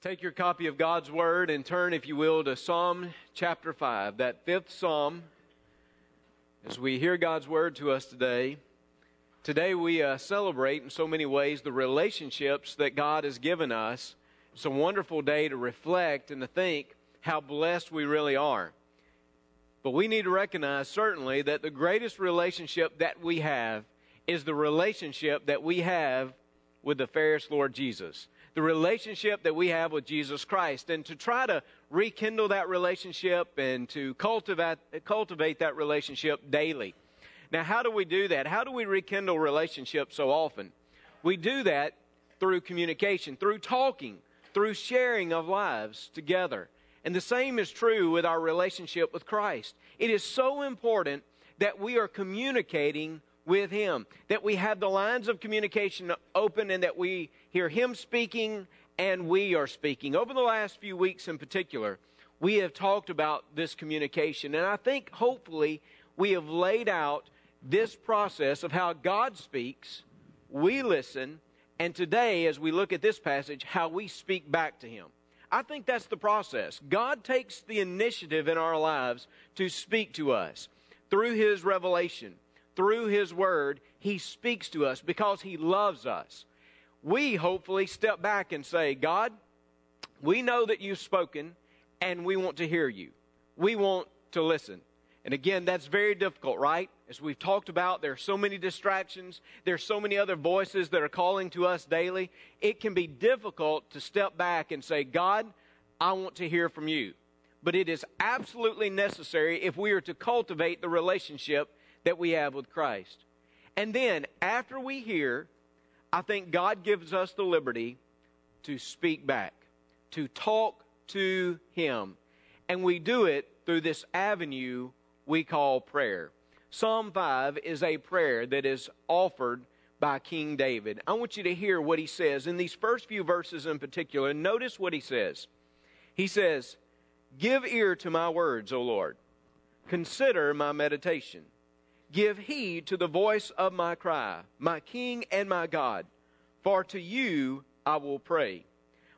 Take your copy of God's Word and turn, if you will, to Psalm chapter 5, that fifth psalm. As we hear God's Word to us today, today we uh, celebrate in so many ways the relationships that God has given us. It's a wonderful day to reflect and to think how blessed we really are. But we need to recognize, certainly, that the greatest relationship that we have is the relationship that we have with the fairest Lord Jesus the relationship that we have with Jesus Christ and to try to rekindle that relationship and to cultivate, cultivate that relationship daily. Now, how do we do that? How do we rekindle relationships so often? We do that through communication, through talking, through sharing of lives together. And the same is true with our relationship with Christ. It is so important that we are communicating with Him. That we have the lines of communication open and that we hear Him speaking and we are speaking. Over the last few weeks in particular, we have talked about this communication. And I think hopefully we have laid out this process of how God speaks, we listen, and today, as we look at this passage, how we speak back to Him. I think that's the process. God takes the initiative in our lives to speak to us through His revelation through His Word, He speaks to us because He loves us. We hopefully step back and say, God, we know that you've spoken and we want to hear you. We want to listen. And again, that's very difficult, right? As we've talked about, there are so many distractions. There are so many other voices that are calling to us daily. It can be difficult to step back and say, God, I want to hear from you. But it is absolutely necessary if we are to cultivate the relationship that we have with Christ. And then, after we hear, I think God gives us the liberty to speak back, to talk to Him. And we do it through this avenue we call prayer. Psalm 5 is a prayer that is offered by King David. I want you to hear what he says in these first few verses in particular. Notice what he says. He says, Give ear to my words, O Lord. Consider my meditation. Give heed to the voice of my cry, my King and my God, for to you I will pray.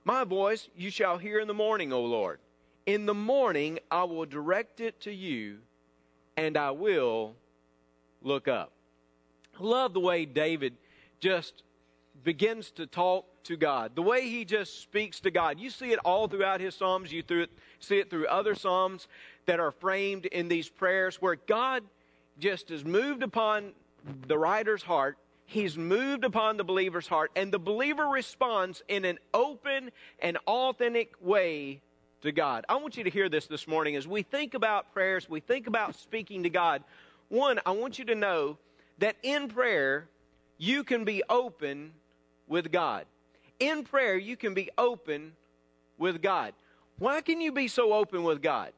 My voice you shall hear in the morning, O Lord. In the morning I will direct it to you, and I will look up. I love the way David just begins to talk to God. The way he just speaks to God. You see it all throughout his Psalms. You see it through other Psalms that are framed in these prayers where God just is moved upon the writer's heart, he's moved upon the believer's heart, and the believer responds in an open and authentic way to God. I want you to hear this this morning as we think about prayers, we think about speaking to God. One, I want you to know that in prayer, you can be open with God. In prayer, you can be open with God. Why can you be so open with God?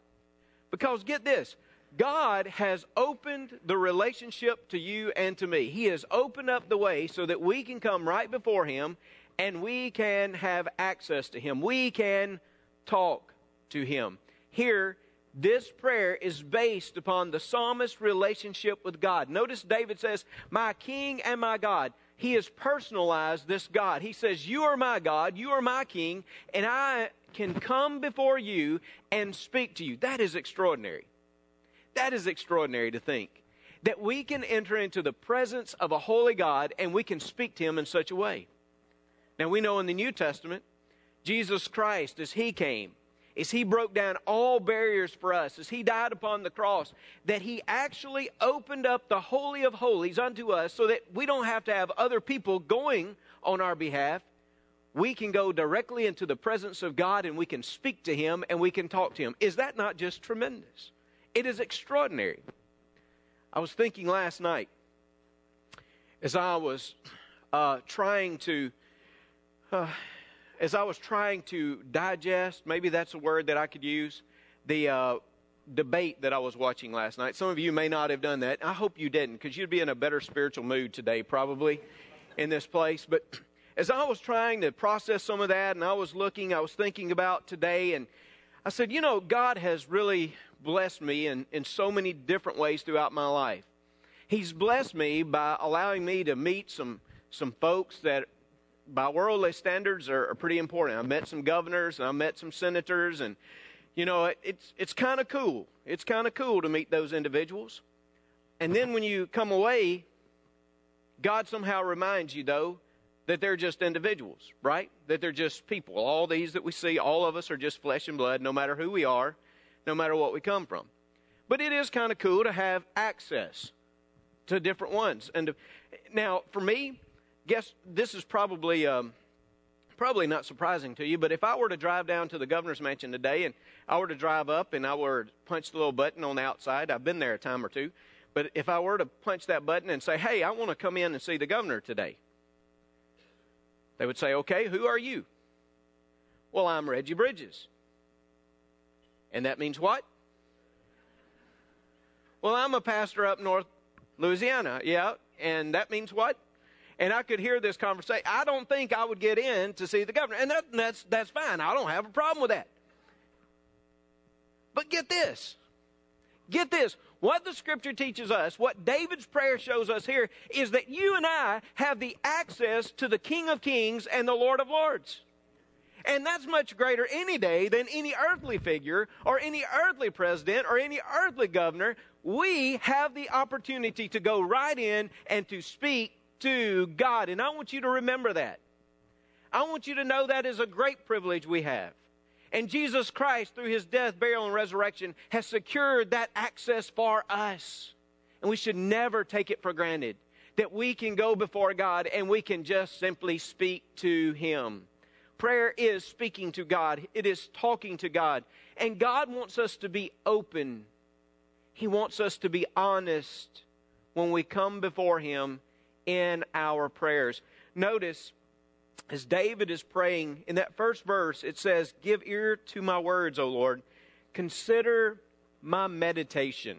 Because get this God has opened the relationship to you and to me. He has opened up the way so that we can come right before Him and we can have access to Him. We can talk to Him. Here, this prayer is based upon the psalmist's relationship with God. Notice David says, My King and my God. He has personalized this God. He says, You are my God, you are my King, and I can come before you and speak to you. That is extraordinary. That is extraordinary to think. That we can enter into the presence of a holy God and we can speak to him in such a way. Now we know in the New Testament, Jesus Christ, as he came, as he broke down all barriers for us, as he died upon the cross, that he actually opened up the Holy of Holies unto us so that we don't have to have other people going on our behalf. We can go directly into the presence of God and we can speak to him and we can talk to him. Is that not just tremendous? It is extraordinary. I was thinking last night as I was uh, trying to. Uh, as I was trying to digest, maybe that's a word that I could use, the uh, debate that I was watching last night. Some of you may not have done that. I hope you didn't, because you'd be in a better spiritual mood today, probably, in this place. But as I was trying to process some of that, and I was looking, I was thinking about today, and I said, you know, God has really blessed me in, in so many different ways throughout my life. He's blessed me by allowing me to meet some, some folks that by worldly standards are, are pretty important. I met some governors and I met some senators, and you know, it, it's it's kind of cool. It's kind of cool to meet those individuals. And then when you come away, God somehow reminds you, though, that they're just individuals, right? That they're just people. All these that we see, all of us are just flesh and blood, no matter who we are, no matter what we come from. But it is kind of cool to have access to different ones. And to, now, for me, guess this is probably um, probably not surprising to you, but if I were to drive down to the governor's mansion today and I were to drive up and I were to punch the little button on the outside, I've been there a time or two, but if I were to punch that button and say, "Hey, I want to come in and see the governor today," they would say, "Okay, who are you?" Well, I'm Reggie Bridges. And that means what? Well, I'm a pastor up north Louisiana. Yeah, and that means what? And I could hear this conversation. I don't think I would get in to see the governor. And that, that's, that's fine. I don't have a problem with that. But get this. Get this. What the scripture teaches us, what David's prayer shows us here, is that you and I have the access to the King of Kings and the Lord of Lords. And that's much greater any day than any earthly figure or any earthly president or any earthly governor. We have the opportunity to go right in and to speak to God. And I want you to remember that. I want you to know that is a great privilege we have. And Jesus Christ, through his death, burial, and resurrection, has secured that access for us. And we should never take it for granted that we can go before God and we can just simply speak to him. Prayer is speaking to God, it is talking to God. And God wants us to be open, He wants us to be honest when we come before Him in our prayers. Notice, as David is praying, in that first verse, it says, Give ear to my words, O Lord. Consider my meditation.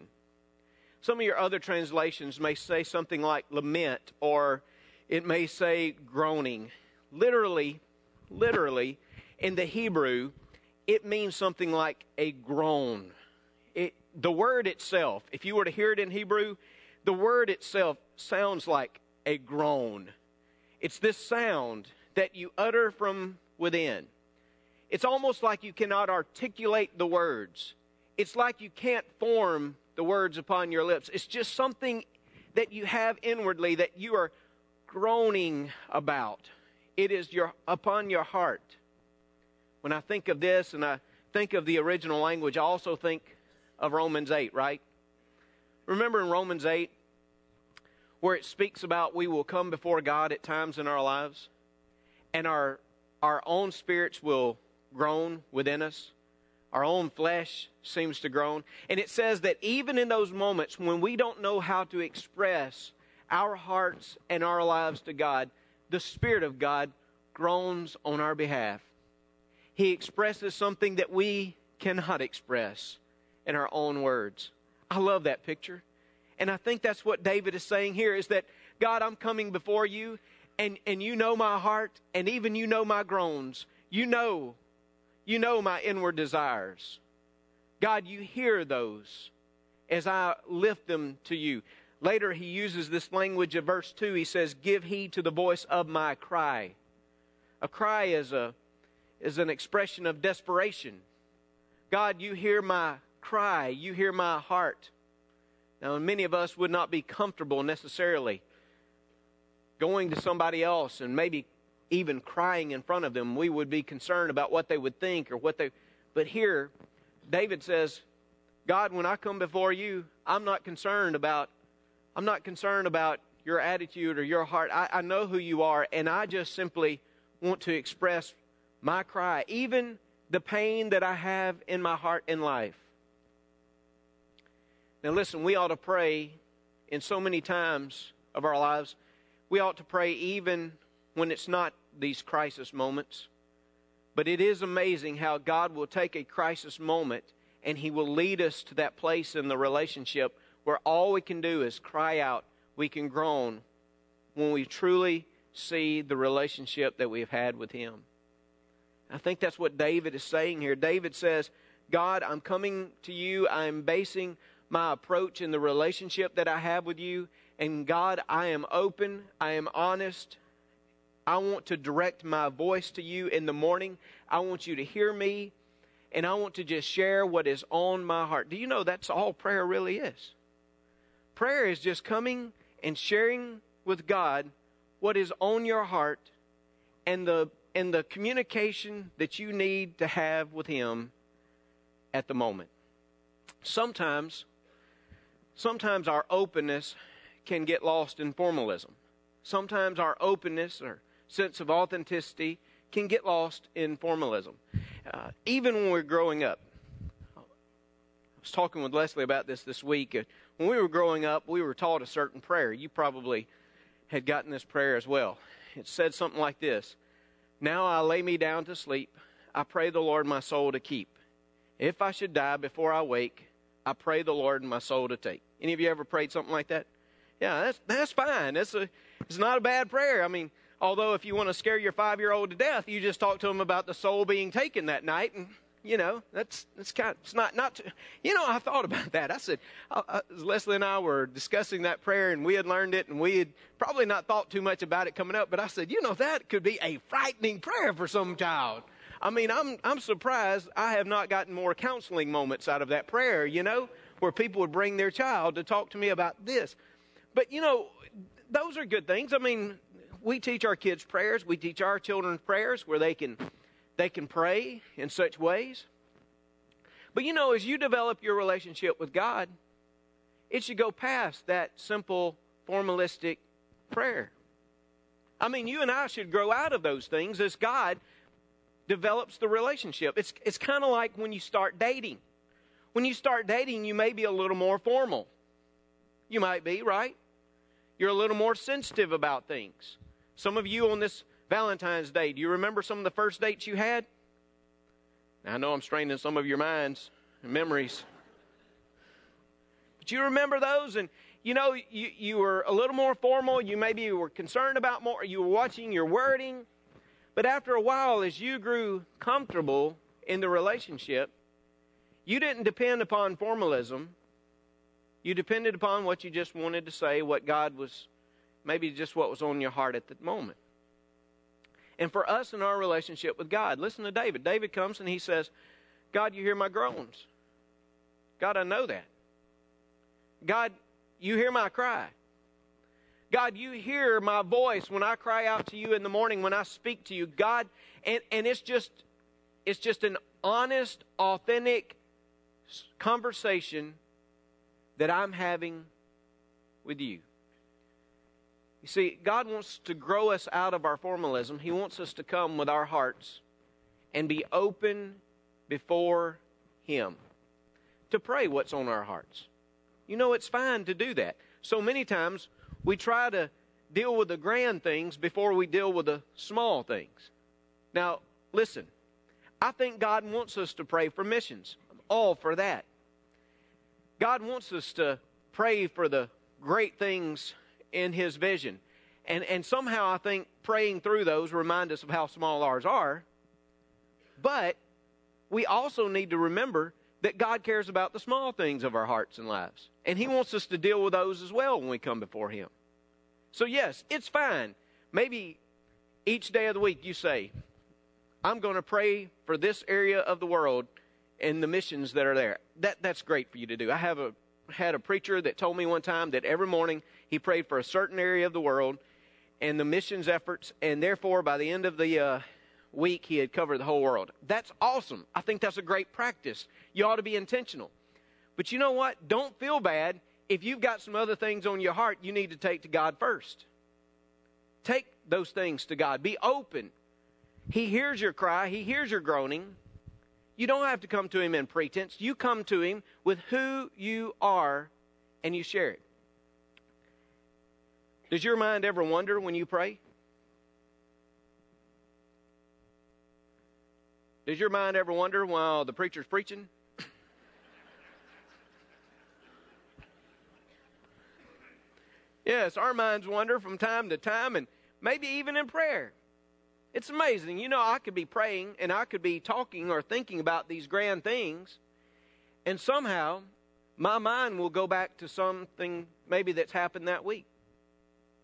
Some of your other translations may say something like lament, or it may say groaning. Literally, literally, in the Hebrew, it means something like a groan. It, the word itself, if you were to hear it in Hebrew, the word itself sounds like a groan. It's this sound that you utter from within. It's almost like you cannot articulate the words. It's like you can't form the words upon your lips. It's just something that you have inwardly that you are groaning about it is your, upon your heart. When I think of this and I think of the original language, I also think of Romans 8, right? Remember in Romans 8, where it speaks about we will come before God at times in our lives, and our, our own spirits will groan within us. Our own flesh seems to groan. And it says that even in those moments when we don't know how to express our hearts and our lives to God, the Spirit of God groans on our behalf. He expresses something that we cannot express in our own words. I love that picture. And I think that's what David is saying here is that, God, I'm coming before you, and, and you know my heart, and even you know my groans. You know, you know my inward desires. God, you hear those as I lift them to you. Later, he uses this language of verse 2. He says, Give heed to the voice of my cry. A cry is, a, is an expression of desperation. God, you hear my cry, you hear my heart. Now, many of us would not be comfortable necessarily going to somebody else and maybe even crying in front of them. We would be concerned about what they would think or what they. But here, David says, God, when I come before you, I'm not concerned about I'm not concerned about your attitude or your heart. I, I know who you are, and I just simply want to express my cry, even the pain that I have in my heart in life. Now, listen, we ought to pray in so many times of our lives. We ought to pray even when it's not these crisis moments. But it is amazing how God will take a crisis moment and He will lead us to that place in the relationship where all we can do is cry out, we can groan when we truly see the relationship that we've had with Him. I think that's what David is saying here. David says, God, I'm coming to you. I'm basing my approach in the relationship that I have with you. And God, I am open. I am honest. I want to direct my voice to you in the morning. I want you to hear me, and I want to just share what is on my heart. Do you know that's all prayer really is? Prayer is just coming and sharing with God what is on your heart and the and the communication that you need to have with him at the moment. Sometimes sometimes our openness can get lost in formalism. Sometimes our openness or sense of authenticity can get lost in formalism. Uh, even when we're growing up. I was talking with Leslie about this this week. Uh, when we were growing up, we were taught a certain prayer. You probably had gotten this prayer as well. It said something like this Now I lay me down to sleep. I pray the Lord my soul to keep. If I should die before I wake, I pray the Lord my soul to take. Any of you ever prayed something like that? Yeah, that's that's fine. That's a it's not a bad prayer. I mean, although if you want to scare your five year old to death, you just talk to him about the soul being taken that night, and you know that's that's kind of, it's not not. you know, I thought about that. I said uh, uh, Leslie and I were discussing that prayer, and we had learned it, and we had probably not thought too much about it coming up. But I said, you know, that could be a frightening prayer for some child. I mean, I'm I'm surprised I have not gotten more counseling moments out of that prayer. You know, where people would bring their child to talk to me about this. But you know, those are good things. I mean, we teach our kids prayers. We teach our children prayers where they can they can pray in such ways. But you know, as you develop your relationship with God, it should go past that simple formalistic prayer. I mean, you and I should grow out of those things as God develops the relationship. It's it's kind of like when you start dating. When you start dating, you may be a little more formal. You might be, right? You're a little more sensitive about things. Some of you on this Valentine's Day, do you remember some of the first dates you had? Now, I know I'm straining some of your minds and memories. But you remember those, and you know, you, you were a little more formal. You maybe were concerned about more. You were watching your wording. But after a while, as you grew comfortable in the relationship, you didn't depend upon formalism. You depended upon what you just wanted to say, what God was, maybe just what was on your heart at the moment. And for us in our relationship with God, listen to David. David comes and he says, God, you hear my groans. God, I know that. God, you hear my cry. God, you hear my voice when I cry out to you in the morning, when I speak to you. God, and, and it's just it's just an honest, authentic conversation that I'm having with you. You see, God wants to grow us out of our formalism. He wants us to come with our hearts and be open before Him to pray what's on our hearts. You know, it's fine to do that. So many times we try to deal with the grand things before we deal with the small things. Now, listen, I think God wants us to pray for missions. I'm all for that. God wants us to pray for the great things in His vision. And, and somehow I think praying through those remind us of how small ours are. But we also need to remember that God cares about the small things of our hearts and lives. And He wants us to deal with those as well when we come before Him. So, yes, it's fine. Maybe each day of the week you say, I'm going to pray for this area of the world and the missions that are there. That that's great for you to do. I have a had a preacher that told me one time that every morning he prayed for a certain area of the world and the missions efforts, and therefore by the end of the uh, week he had covered the whole world. That's awesome. I think that's a great practice. You ought to be intentional. But you know what? Don't feel bad if you've got some other things on your heart you need to take to God first. Take those things to God. Be open. He hears your cry, He hears your groaning. You don't have to come to Him in pretense. You come to Him with who you are and you share it. Does your mind ever wonder when you pray? Does your mind ever wonder while the preacher's preaching? yes, our minds wonder from time to time and maybe even in prayer. It's amazing. You know, I could be praying and I could be talking or thinking about these grand things, and somehow my mind will go back to something maybe that's happened that week.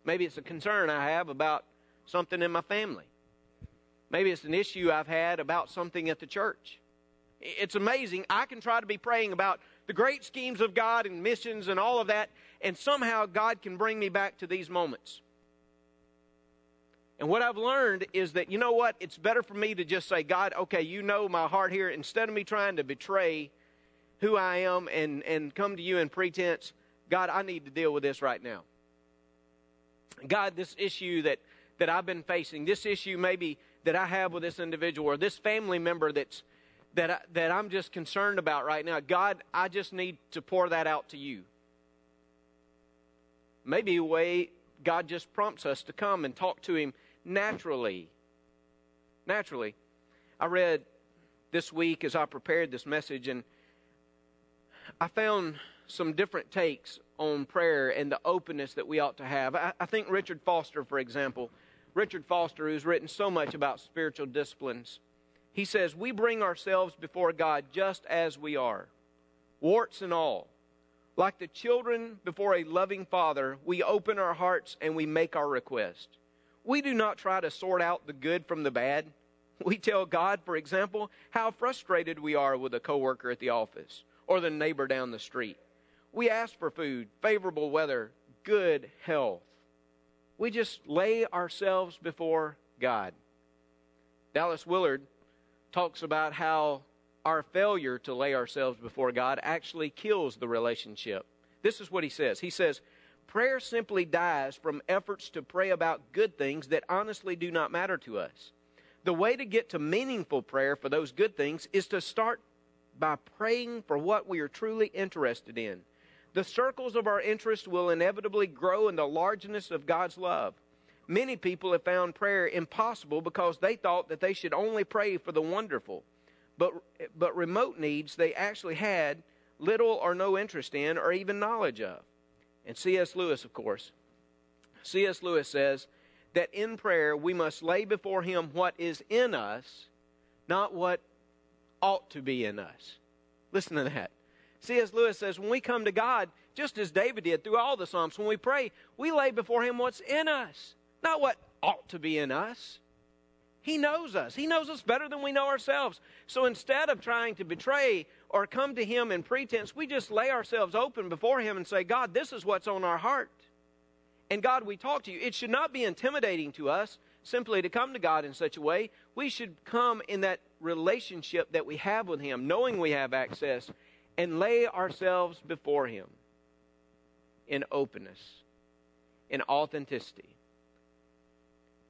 Maybe it's a concern I have about something in my family. Maybe it's an issue I've had about something at the church. It's amazing. I can try to be praying about the great schemes of God and missions and all of that, and somehow God can bring me back to these moments. And what I've learned is that, you know what? It's better for me to just say, God, okay, you know my heart here. Instead of me trying to betray who I am and, and come to you in pretense, God, I need to deal with this right now. God, this issue that, that I've been facing, this issue maybe that I have with this individual or this family member that's, that, I, that I'm just concerned about right now, God, I just need to pour that out to you. Maybe a way God just prompts us to come and talk to Him naturally. Naturally. I read this week as I prepared this message, and I found some different takes on prayer and the openness that we ought to have. I, I, think Richard Foster, for example, Richard Foster, who's written so much about spiritual disciplines, he says, We bring ourselves before God just as we are, warts and all. Like the children before a loving father, we open our hearts and we make our request. We do not try to sort out the good from the bad. We tell God, for example, how frustrated we are with a coworker at the office or the neighbor down the street. We ask for food, favorable weather, good health. We just lay ourselves before God. Dallas Willard talks about how our failure to lay ourselves before God actually kills the relationship. This is what he says. He says, Prayer simply dies from efforts to pray about good things that honestly do not matter to us. The way to get to meaningful prayer for those good things is to start by praying for what we are truly interested in. The circles of our interest will inevitably grow in the largeness of God's love. Many people have found prayer impossible because they thought that they should only pray for the wonderful. But, but remote needs they actually had little or no interest in or even knowledge of. And C.S. Lewis, of course, C.S. Lewis says that in prayer we must lay before Him what is in us, not what ought to be in us. Listen to that. C.S. Lewis says when we come to God, just as David did through all the Psalms, when we pray, we lay before Him what's in us, not what ought to be in us. He knows us. He knows us better than we know ourselves. So instead of trying to betray or come to Him in pretense, we just lay ourselves open before Him and say, God, this is what's on our heart. And God, we talk to you. It should not be intimidating to us simply to come to God in such a way. We should come in that relationship that we have with Him, knowing we have access, and lay ourselves before Him in openness, in authenticity,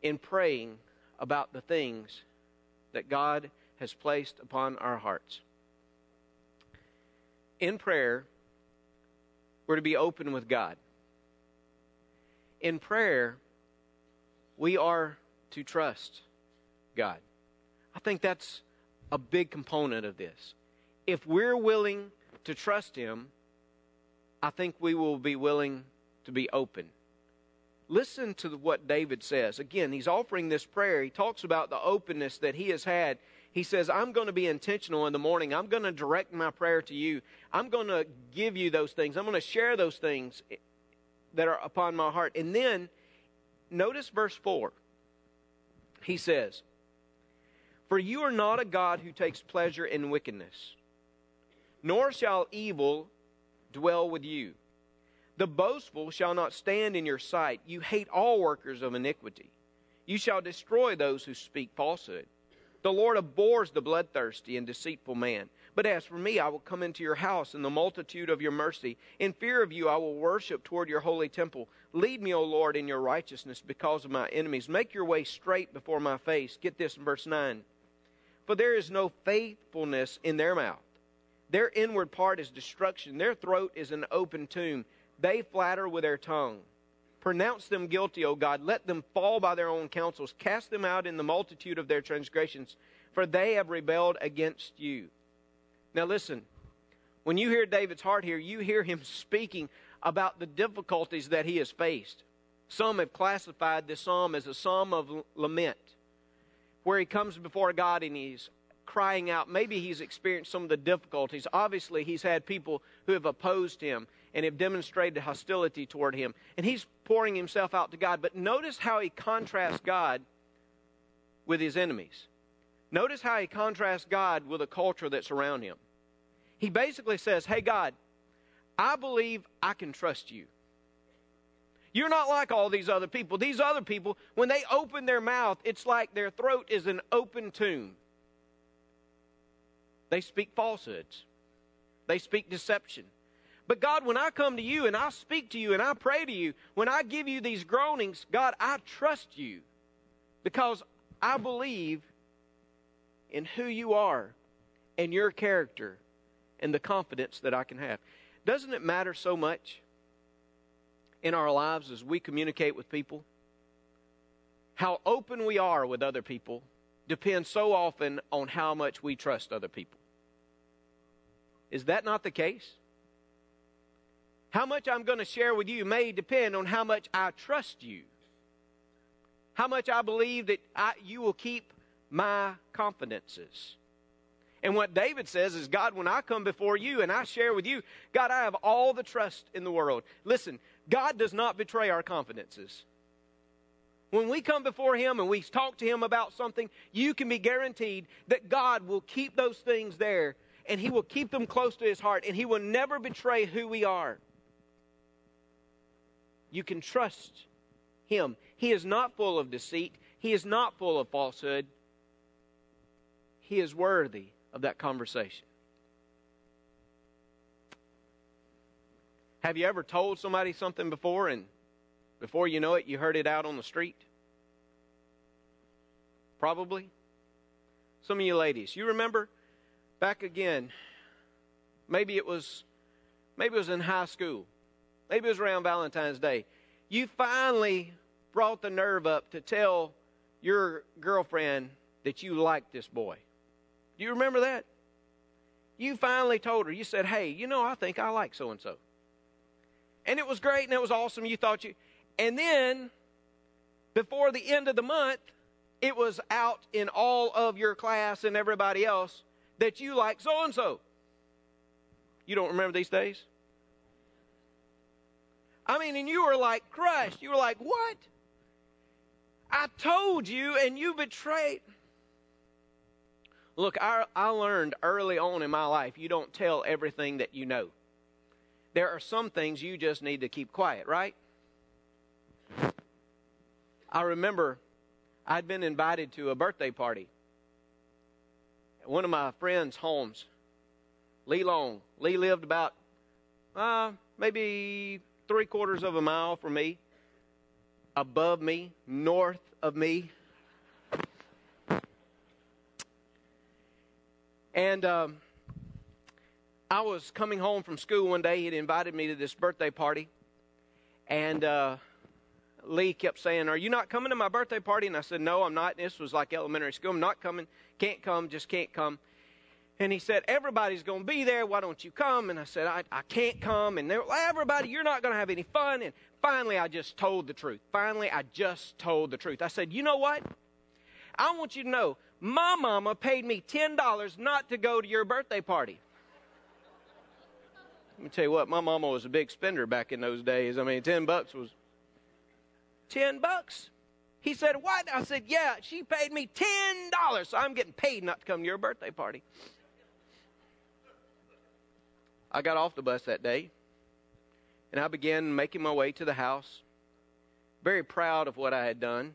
in praying about the things that God has placed upon our hearts in prayer, we're to be open with God. In prayer, we are to trust God. I think that's a big component of this. If we're willing to trust Him, I think we will be willing to be open. Listen to what David says. Again, he's offering this prayer. He talks about the openness that he has had he says, I'm going to be intentional in the morning. I'm going to direct my prayer to you. I'm going to give you those things. I'm going to share those things that are upon my heart. And then notice verse 4. He says, For you are not a God who takes pleasure in wickedness, nor shall evil dwell with you. The boastful shall not stand in your sight. You hate all workers of iniquity. You shall destroy those who speak falsehood. The Lord abhors the bloodthirsty and deceitful man. But as for me, I will come into your house in the multitude of your mercy. In fear of you, I will worship toward your holy temple. Lead me, O Lord, in your righteousness because of my enemies. Make your way straight before my face. Get this in verse 9. For there is no faithfulness in their mouth. Their inward part is destruction. Their throat is an open tomb. They flatter with their tongue. Pronounce them guilty, O God. Let them fall by their own counsels. Cast them out in the multitude of their transgressions, for they have rebelled against you. Now, listen, when you hear David's heart here, you hear him speaking about the difficulties that he has faced. Some have classified this psalm as a psalm of lament, where he comes before God and he's crying out. Maybe he's experienced some of the difficulties. Obviously, he's had people who have opposed him and have demonstrated hostility toward him. And he's pouring himself out to God. But notice how he contrasts God with his enemies. Notice how he contrasts God with a culture that's around him. He basically says, Hey, God, I believe I can trust you. You're not like all these other people. These other people, when they open their mouth, it's like their throat is an open tomb. They speak falsehoods, they speak deception. But God, when I come to you and I speak to you and I pray to you, when I give you these groanings, God, I trust you because I believe in who you are and your character and the confidence that I can have. Doesn't it matter so much in our lives as we communicate with people? How open we are with other people depends so often on how much we trust other people. Is that not the case? How much I'm going to share with you may depend on how much I trust you. How much I believe that I, you will keep my confidences. And what David says is, God, when I come before you and I share with you, God, I have all the trust in the world. Listen, God does not betray our confidences. When we come before Him and we talk to Him about something, you can be guaranteed that God will keep those things there and He will keep them close to His heart and He will never betray who we are. You can trust him. He is not full of deceit, he is not full of falsehood. He is worthy of that conversation. Have you ever told somebody something before and before you know it, you heard it out on the street? Probably. Some of you ladies, you remember back again, maybe it was maybe it was in high school maybe it was around Valentine's Day, you finally brought the nerve up to tell your girlfriend that you liked this boy. Do you remember that? You finally told her, you said, hey, you know, I think I like so and so. And it was great and it was awesome. You thought you. And then, before the end of the month, it was out in all of your class and everybody else that you like so and so. You don't remember these days? I mean, and you were like crushed. You were like, what? I told you and you betrayed. Look, I, I learned early on in my life you don't tell everything that you know. There are some things you just need to keep quiet, right? I remember I'd been invited to a birthday party at one of my friends' homes. Lee Long. Lee lived about uh, maybe three quarters of a mile from me, above me, north of me. And um, I was coming home from school one day. He'd invited me to this birthday party. And uh, Lee kept saying, Are you not coming to my birthday party? And I said, No, I'm not. This was like elementary school. I'm not coming. Can't come. Just can't come. And he said, Everybody's going to be there. Why don't you come? And I said, I, I can't come. And they're Everybody, you're not going to have any fun. And finally, I just told the truth. Finally, I just told the truth. I said, You know what? I want you to know my mama paid me $10 not to go to your birthday party. Let me tell you what, my mama was a big spender back in those days. I mean, 10 bucks was 10 bucks. He said, What? I said, Yeah, she paid me $10, so I'm getting paid not to come to your birthday party. I got off the bus that day and I began making my way to the house, very proud of what I had done.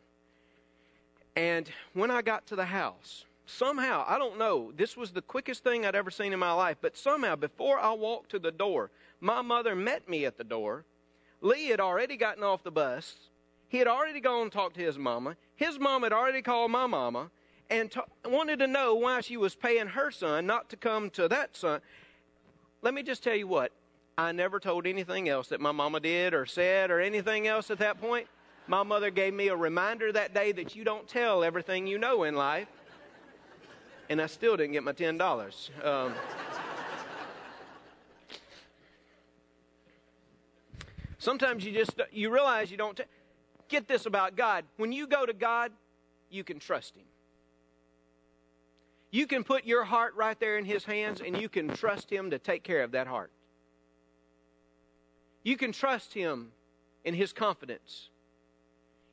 And when I got to the house, somehow, I don't know, this was the quickest thing I'd ever seen in my life, but somehow, before I walked to the door, my mother met me at the door. Lee had already gotten off the bus. He had already gone and talked to his mama. His mom had already called my mama and t- wanted to know why she was paying her son not to come to that son. Let me just tell you what, I never told anything else that my mama did or said or anything else at that point. My mother gave me a reminder that day that you don't tell everything you know in life. And I still didn't get my $10. Um, sometimes you just you realize you don't t- get this about God. When you go to God, you can trust him. You can put your heart right there in His hands and you can trust Him to take care of that heart. You can trust Him in His confidence.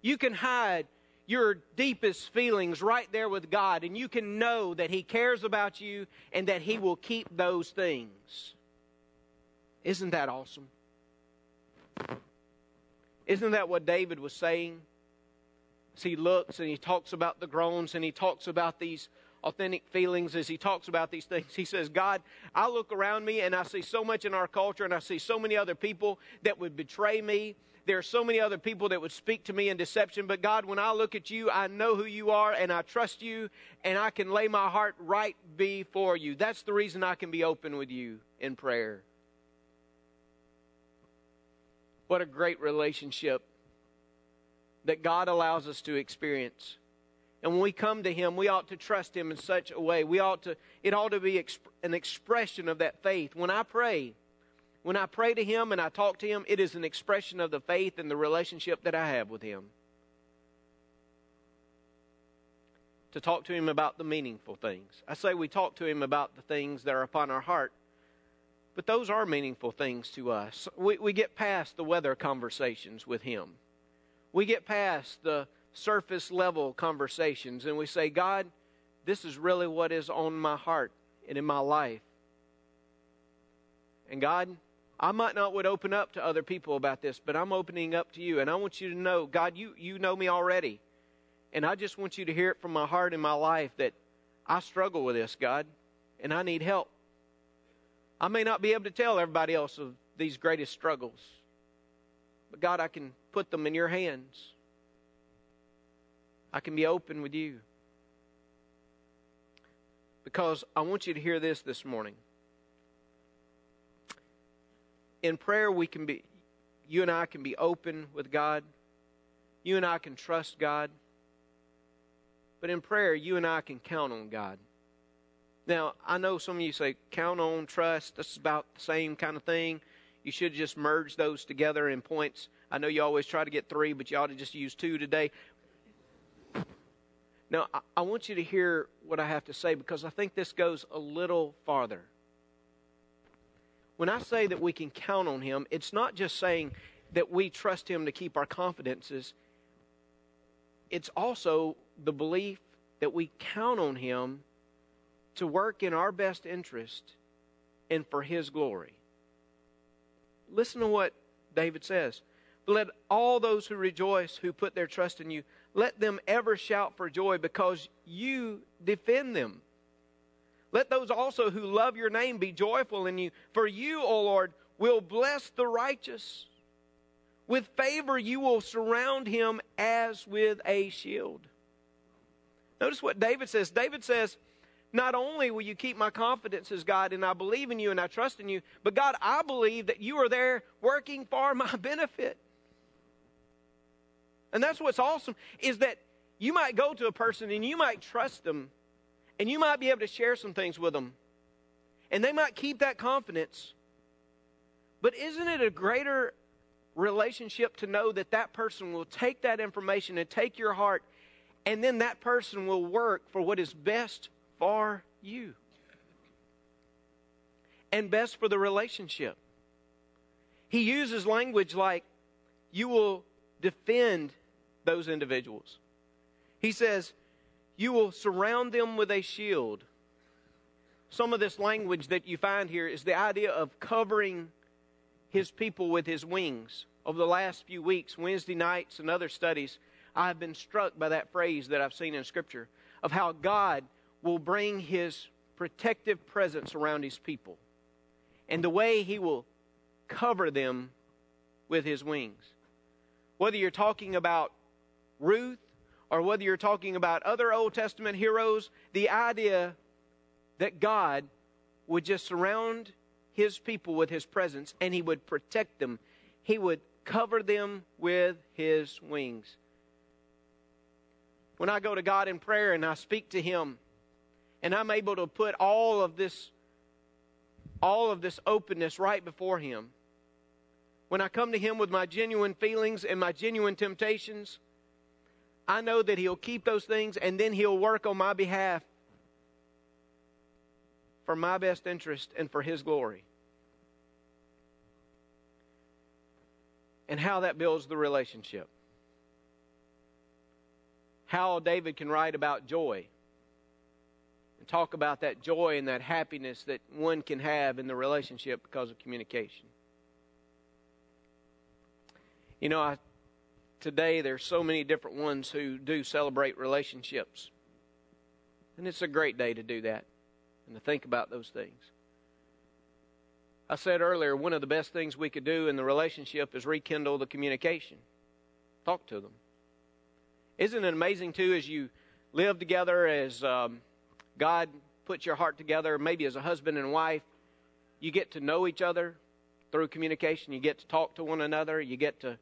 You can hide your deepest feelings right there with God, and you can know that He cares about you and that He will keep those things. Isn't that awesome? Isn't that what David was saying? As he looks and he talks about the groans and he talks about these authentic feelings as he talks about these things. He says, God, I look around me and I see so much in our culture and I see so many other people that would betray me. There are so many other people that would speak to me in deception. But God, when I look at you, I know who you are and I trust you and I can lay my heart right before you. That's the reason I can be open with you in prayer. What a great relationship that God allows us to experience. And when we come to Him, we ought to trust Him in such a way. We ought to, it ought to be exp- an expression of that faith. When I pray, when I pray to Him and I talk to Him, it is an expression of the faith and the relationship that I have with Him. To talk to Him about the meaningful things. I say we talk to Him about the things that are upon our heart, but those are meaningful things to us. We, we get past the weather conversations with Him, we get past the surface level conversations and we say, God, this is really what is on my heart and in my life. And God, I might not would open up to other people about this, but I'm opening up to you. And I want you to know, God, you, you know me already. And I just want you to hear it from my heart and my life that I struggle with this, God, and I need help. I may not be able to tell everybody else of these greatest struggles, but God, I can put them in your hands. I can be open with you. Because I want you to hear this this morning. In prayer, we can be, you and I can be open with God. You and I can trust God. But in prayer, you and I can count on God. Now, I know some of you say, count on, trust, that's about the same kind of thing. You should just merge those together in points. I know you always try to get three, but you ought to just use two today. Now, I, I want you to hear what I have to say because I think this goes a little farther. When I say that we can count on Him, it's not just saying that we trust Him to keep our confidences, it's also the belief that we count on Him to work in our best interest and for His glory. Listen to what David says. Let all those who rejoice, who put their trust in you, let them ever shout for joy because you defend them. Let those also who love your name be joyful in you. For you, O Lord, will bless the righteous. With favor you will surround him as with a shield. Notice what David says. David says, Not only will you keep my confidence as God, and I believe in you and I trust in you, but God, I believe that you are there working for my benefit. And that's what's awesome is that you might go to a person and you might trust them and you might be able to share some things with them. And they might keep that confidence. But isn't it a greater relationship to know that that person will take that information and take your heart and then that person will work for what is best for you and best for the relationship. He uses language like, you will defend those individuals. He says, You will surround them with a shield. Some of this language that you find here is the idea of covering his people with his wings. Over the last few weeks, Wednesday nights and other studies, I have been struck by that phrase that I've seen in Scripture of how God will bring his protective presence around his people and the way he will cover them with his wings. Whether you're talking about Ruth, or whether you're talking about other Old Testament heroes, the idea that God would just surround his people with his presence and he would protect them, he would cover them with his wings. When I go to God in prayer and I speak to him, and I'm able to put all of this all of this openness right before him. When I come to him with my genuine feelings and my genuine temptations, I know that He'll keep those things and then He'll work on my behalf for my best interest and for His glory. and how that builds the relationship. How David can write about joy and talk about that joy and that happiness that one can have in the relationship because of communication. You know, I, today there's so many different ones who do celebrate relationships. And it's a great day to do that and to think about those things. I said earlier, one of the best things we could do in the relationship is rekindle the communication. Talk to them. Isn't it amazing, too, as you live together, as um, God puts your heart together, maybe as a husband and wife, you get to know each other through communication. You get to talk to one another. You get to.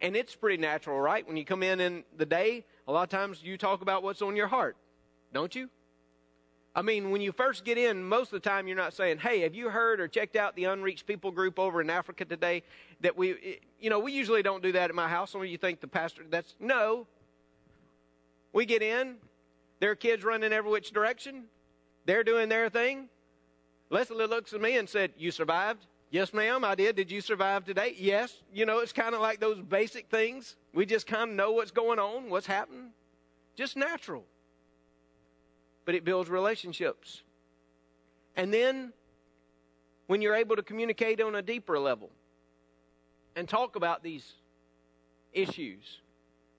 And it's pretty natural, right? When you come in in the day, a lot of times you talk about what's on your heart, don't you? I mean, when you first get in, most of the time you're not saying, hey, have you heard or checked out the unreached people group over in Africa today? That we, eh, you know, we usually don't do that at my house. Some of you think the pastor, that's, no. We get in, there are kids running every which direction. They're doing their thing. Leslie looks at me and said, You survived? Yes, ma'am, I did. Did you survive today? Yes. You know, it's kind of like those basic things. We just kind of know what's going on, what's happening. Just natural but it builds relationships. And then when you're able to communicate on a deeper level and talk about these issues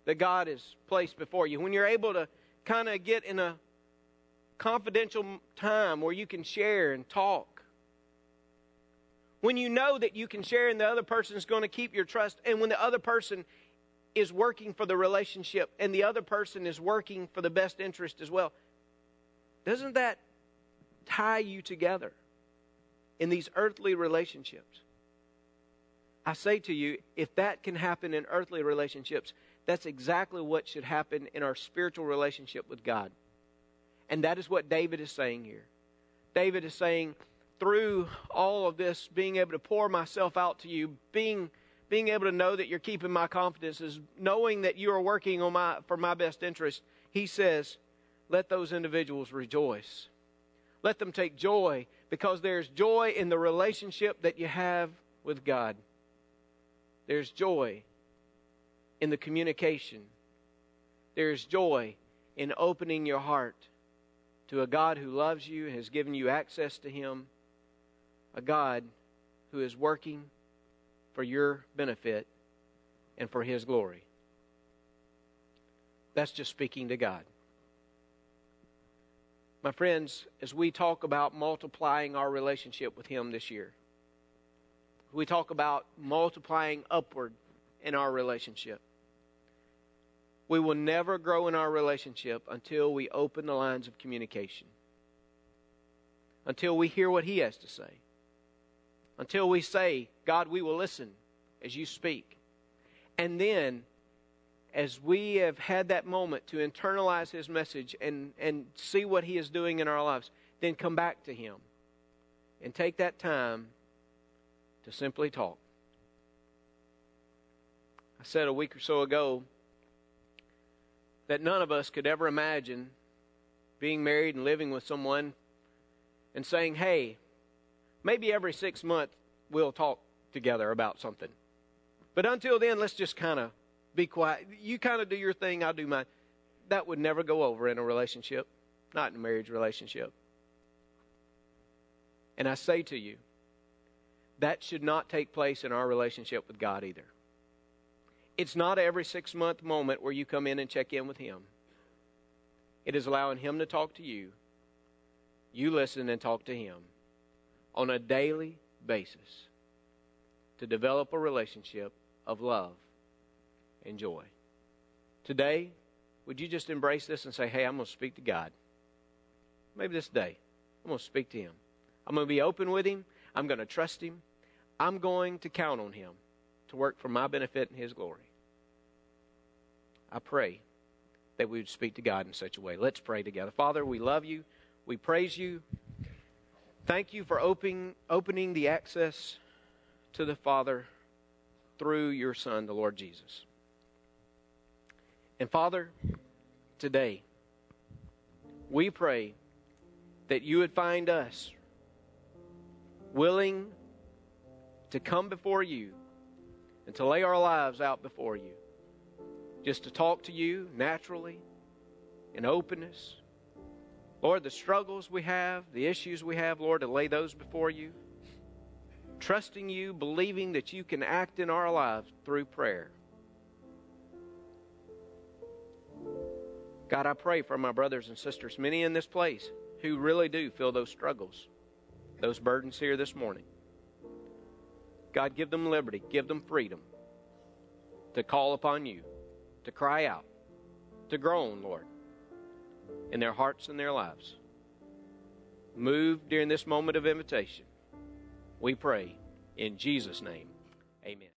that God has placed before you, when you're able to kind of get in a confidential time where you can share and talk, when you know that you can share and the other person is going to keep your trust, and when the other person is working for the relationship and the other person is working for the best interest as well, doesn't that tie you together in these earthly relationships? I say to you, if that can happen in earthly relationships, that's exactly what should happen in our spiritual relationship with God. And that is what David is saying here. David is saying, through all of this, being able to pour myself out to you, being, being able to know that you're keeping my confidences, knowing that you are working on my, for my best interest, he says, let those individuals rejoice. Let them take joy because there's joy in the relationship that you have with God. There's joy in the communication. There's joy in opening your heart to a God who loves you, has given you access to Him, a God who is working for your benefit and for His glory. That's just speaking to God. My friends, as we talk about multiplying our relationship with Him this year, we talk about multiplying upward in our relationship. We will never grow in our relationship until we open the lines of communication, until we hear what He has to say, until we say, God, we will listen as you speak. And then as we have had that moment to internalize his message and, and see what he is doing in our lives, then come back to him and take that time to simply talk. I said a week or so ago that none of us could ever imagine being married and living with someone and saying, hey, maybe every six months we'll talk together about something. But until then, let's just kind of be quiet. You kind of do your thing, I'll do mine. That would never go over in a relationship, not in a marriage relationship. And I say to you, that should not take place in our relationship with God either. It's not every six month moment where you come in and check in with Him. It is allowing Him to talk to you. You listen and talk to Him on a daily basis to develop a relationship of love and joy. Today, would you just embrace this and say, hey, I'm going to speak to God? Maybe this day, I'm going to speak to Him. I'm going to be open with Him. I'm going to trust Him. I'm going to count on Him to work for my benefit and His glory. I pray that we would speak to God in such a way. Let's pray together. Father, we love you. We praise you. Thank you for opening, opening the access to the Father through your Son, the Lord Jesus. And Father, today, we pray that you would find us willing to come before you and to lay our lives out before you. Just to talk to you naturally, in openness. Lord, the struggles we have, the issues we have, Lord, to lay those before you. Trusting you, believing that you can act in our lives through prayer. God, I pray for my brothers and sisters, many in this place, who really do feel those struggles, those burdens here this morning. God, give them liberty, give them freedom to call upon you, to cry out, to groan, Lord, in their hearts and their lives. Move during this moment of invitation. We pray in Jesus' name. Amen.